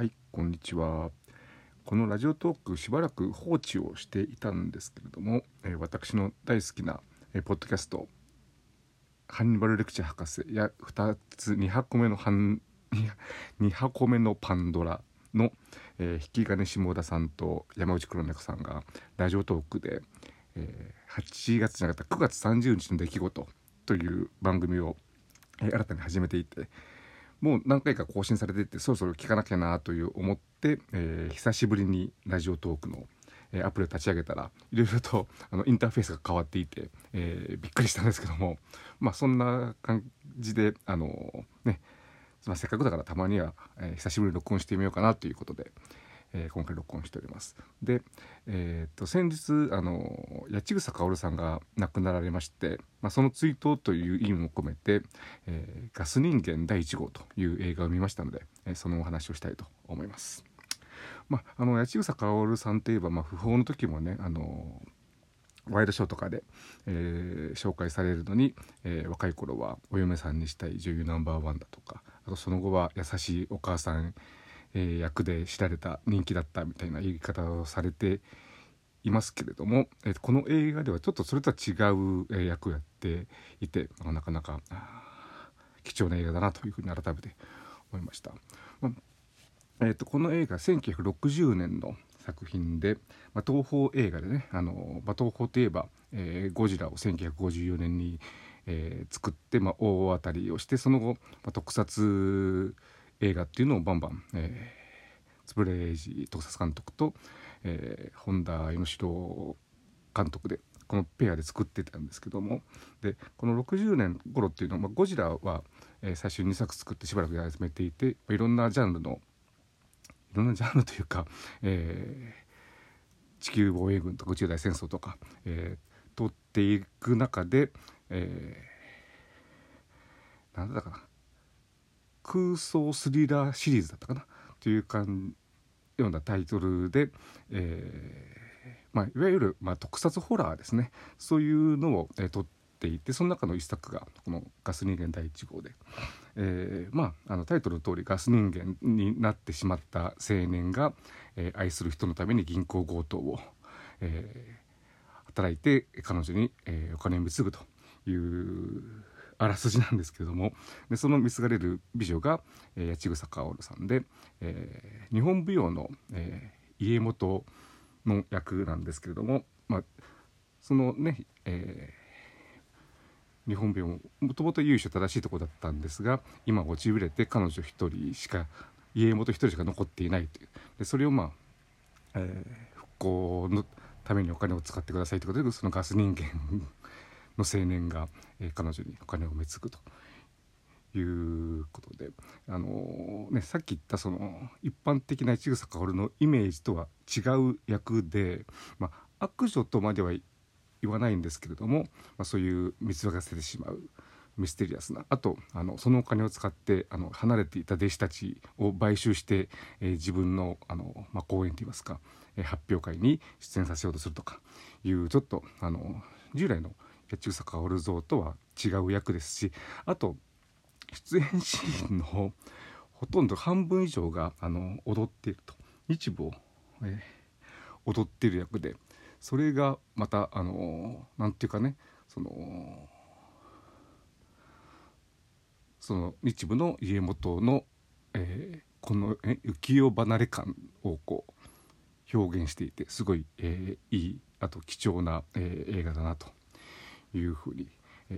はいこんにちは。このラジオトークしばらく放置をしていたんですけれども、え、私の大好きな、え、ポッドキャストハンニバルレクチャー博士や2つ2箱目の半2 箱目のパンドラの、えー、引き金下田さんと山内黒猫さんがラジオトークで、えー、8月じゃなかった9月30日の出来事という番組を、えー、新たに始めていてもう何回か更新されていてそろそろ聞かなきゃなという思って、えー、久しぶりにラジオトークの、えー、アプリを立ち上げたらいろいろとあのインターフェースが変わっていて、えー、びっくりしたんですけどもまあそんな感じであのねまあ、せっかくだからたまには、えー、久しぶりに録音してみようかなということで、えー、今回録音しております。で、えー、っと先日あの八千草薫さんが亡くなられまして、まあ、その追悼という意味も込めて、えー「ガス人間第1号」という映画を見ましたので、えー、そのお話をしたいと思います。まあ、あの八千草薫さんといえば、まあ、不法の時もねあのワイドショーとかで、えー、紹介されるのに、えー、若い頃はお嫁さんにしたい女優ナンバーワンだとかあとその後は優しいお母さんえー、役で知られた人気だったみたいな言い方をされていますけれども、えー、この映画ではちょっとそれとは違う、えー、役をやっていてなかなか貴重な映画だなというふうに改めて思いました。まあ、えーと、この映画1960年の作品で、まあ、東宝映画でねあの、まあ、東宝といえば、えー、ゴジラを1954年に、えー、作って、まあ、大当たりをしてその後、まあ、特撮映画っていうのをバンバン、えー、円谷英二特撮監督と、えー、本田義郎監督でこのペアで作ってたんですけどもでこの60年頃っていうのは、まあ、ゴジラは、えー、最初に2作作ってしばらくやめていて、まあ、いろんなジャンルのいろんなジャンルというか、えー、地球防衛軍とか宇宙大戦争とか、えー、取っていく中で、えー、なんだかな。空想スリラーシリーズだったかな？というかんようなタイトルで、えーまあ、いわゆる、まあ、特撮ホラーですね。そういうのを、えー、撮っていてその中の一作がこの「ガス人間第1号で」えー、まああのタイトルの通りガス人間になってしまった青年が、えー、愛する人のために銀行強盗を、えー、働いて彼女に、えー、お金を貢ぐというあらすじなんですけれども。でその貢がれる美女が、えー、八千草薫さんで、えー、日本舞踊の、えー、家元の役なんですけれども、まあ、そのね、えー、日本舞踊ももともと由緒正しいとこだったんですが今落ちぶれて彼女一人しか家元一人しか残っていないという。でそれをまあ、えー、復興のためにお金を使ってくださいということでそのガス人間の青年が、えー、彼女にお金を貢ぐということで、あのー、ね、さっき言ったその一般的な市草薫のイメージとは違う役で、まあ、悪女とまでは言わないんですけれども、まあ、そういう見つがせてしまうミステリアスなあとあのそのお金を使ってあの離れていた弟子たちを買収して、えー、自分のあの、まあ、講演といいますか、えー、発表会に出演させようとするとかいうちょっとあの従来の八千草薫像とは違う役ですしあと出演シーンのほとんど半分以上があの踊っていると。日舞を、えー、踊っている役でそれがまたあのなんていうかねそのその日舞の家元の、えー、この浮世離れ感をこう表現していてすごい、えー、いいあと貴重な、えー、映画だなと。いうふうに、え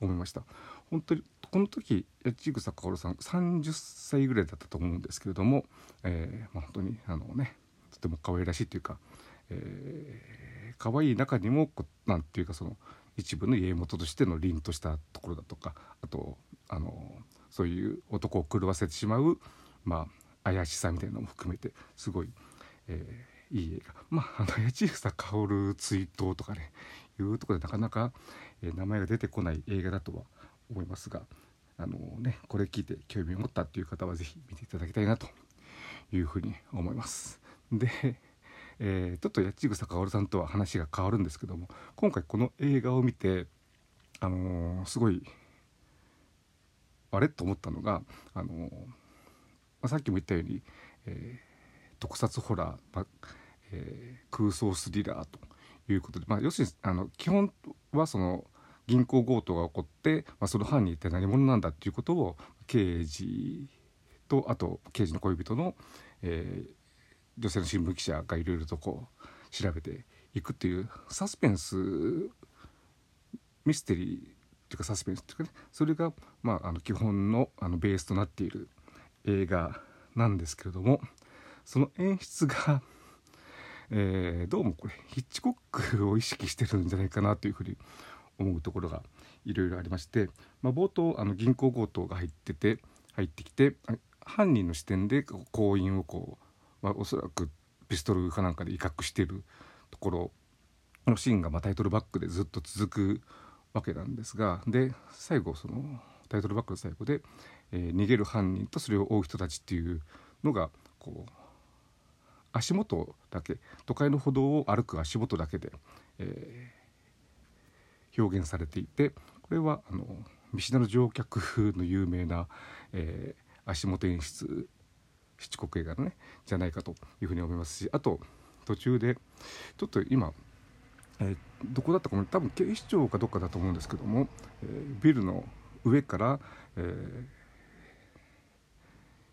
ー、思いました。本当にこの時八千草薫さん30歳ぐらいだったと思うんですけれども、えーまあ、本当にあのねとても可愛らしいというか、えー、可愛い中にもこなんていうかその一部の家元としての凛としたところだとかあとあのそういう男を狂わせてしまうまあ怪しさみたいなのも含めてすごい、えー、いい映画。まああの八千草薫追悼とかねいうところでなかなか、え、名前が出てこない映画だとは思いますがあのねこれ聞いて興味を持ったっていう方は是非見ていただきたいなというふうに思います。で、えー、ちょっと八千草薫さんとは話が変わるんですけども今回この映画を見てあのー、すごいあれ？と思ったのがあのー、あ、さっきも言ったように、えー、特撮ホラー、まあえー、空想スリラーということで、まあ、要するにあの基本はその銀行強盗が起こって、まあ、その犯人って何者なんだっていうことを刑事とあと刑事の恋人の、えー、女性の新聞記者がいろいろとこう調べていくっていうサスペンスミステリーっていうかサスペンスっていうかねそれが、まあ、あの基本のあのベースとなっている映画なんですけれどもその演出が、えー、どうもこれヒッチコックを意識してるんじゃないかなというふうに思うところがいろいろありまして、まあ、冒頭あの銀行強盗が入ってて入ってきて犯人の視点で行員をこう、まあ、おそらくピストルかなんかで威嚇しているところのシーンがまあタイトルバックでずっと続くわけなんですがで最後そのタイトルバックの最後で、えー、逃げる犯人とそれを追う人たちっていうのがこう足元だけ都会の歩道を歩く足元だけで、えー、表現されていてこれはあの見知らぬ乗客の有名な、えー、足元演出七国映画のねじゃないかというふうに思いますしあと途中でちょっと今、えー、どこだったかも多分警視庁かどっかだと思うんですけども、えー、ビルの上から、えー、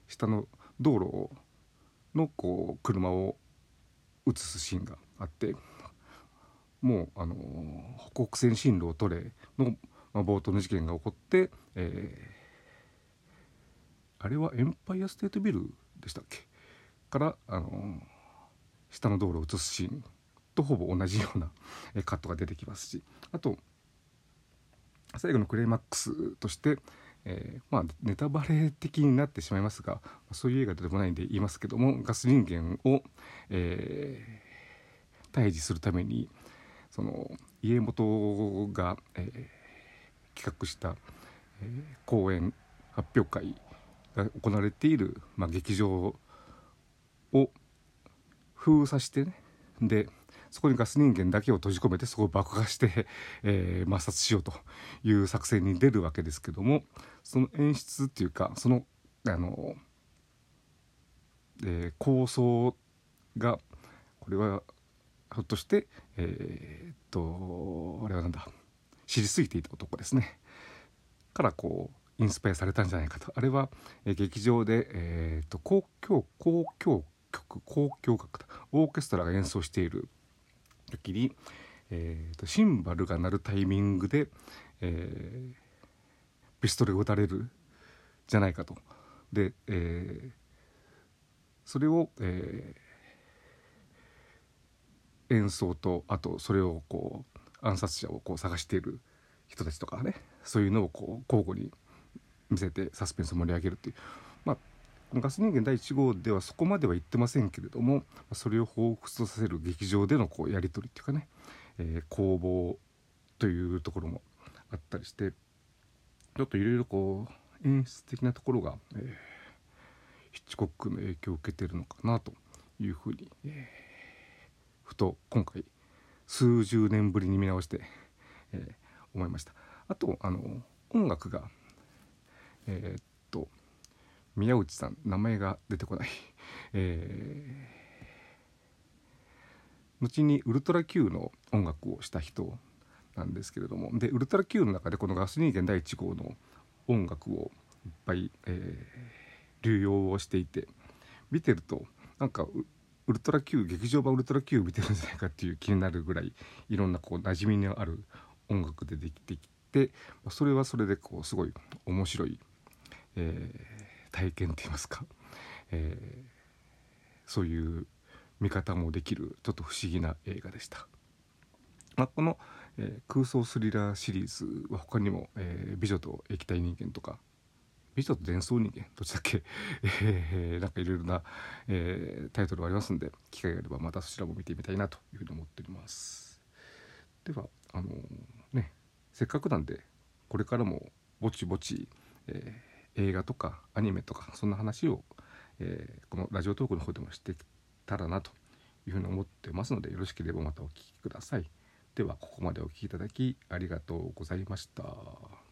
下の道路をのこう車を映すシーンがあってもうあの北北線進路を取れの、冒頭の事件が起こって、えー、あれはエンパイアステートビルでしたっけ？からあの下の道路を映すシーンとほぼ同じようなカットが出てきますしあと最後のクライマックスとして、えー、まあ、ネタバレ的になってしまいますがそういう映画でもないんで言いますけどもガス人間を、えー、退治するためにその家元が、えー、企画した、え講演発表会が行われている、まあ、劇場を封鎖してねでそこにガス人間だけを閉じ込めてそこを爆破して、えー、抹殺しようという作戦に出るわけですけどもその演出っていうかそのあの、えー、構想がこれはひょっとしてえー、っとあれはなんだ知りすぎていた男ですね。からこうインスパイアされたんじゃないかと。あれは、えー、劇場で、えーと、交響交響曲交響楽オーケストラが演奏している時に、えーと、シンバルが鳴るタイミングで、えー、ピストルを撃たれるじゃないかと。で、えー、それを、えー、演奏とあとそれをこう暗殺者をこう探している人たちとかねそういうのをこう交互に見せてサスペンスを盛り上げるっていうガス人間第1号ではそこまでは言ってませんけれどもそれを彷彿とさせる劇場でのこうやり取りっていうかね、えー、攻防というところもあったりしてちょっといろいろこう演出的なところが、えー、ヒッチコックの影響を受けてるのかなというふうに、えー、ふと今回数十年ぶりに見直して、えー、思いました。あとあの音楽がえー、っと宮内さん名前が出てこない。えー、後にウルトラ Q の音楽をした人なんですけれども。でウルトラ Q の中でこのガス人間第1号の音楽をいっぱい、えー、流用をしていて見てるとなんかウルトラ Q 劇場版ウルトラ Q 見てるんじゃないかっていう気になるぐらいいろんなこう馴染みのある音楽でできてきてそれはそれでこうすごい面白いえー、体験って言いますか、えー、そういう見方もできるちょっと不思議な映画でした。まあ、この、えー、空想スリラーシリーズは他にも「えー、美女と液体人間」とか「美女と伝送人間」どっちだっけ、えー、なんかいろいろな、えー、タイトルがありますんで機会があればまたそちらも見てみたいなというふうに思っております。ではあのねせっかくなんでこれからもぼちぼち、えー映画とかアニメとかそんな話を、えー、このラジオトークの方でもしてきたらなというふうに思ってますのでよろしければまたお聴きください。ではここまでお聴きいただきありがとうございました。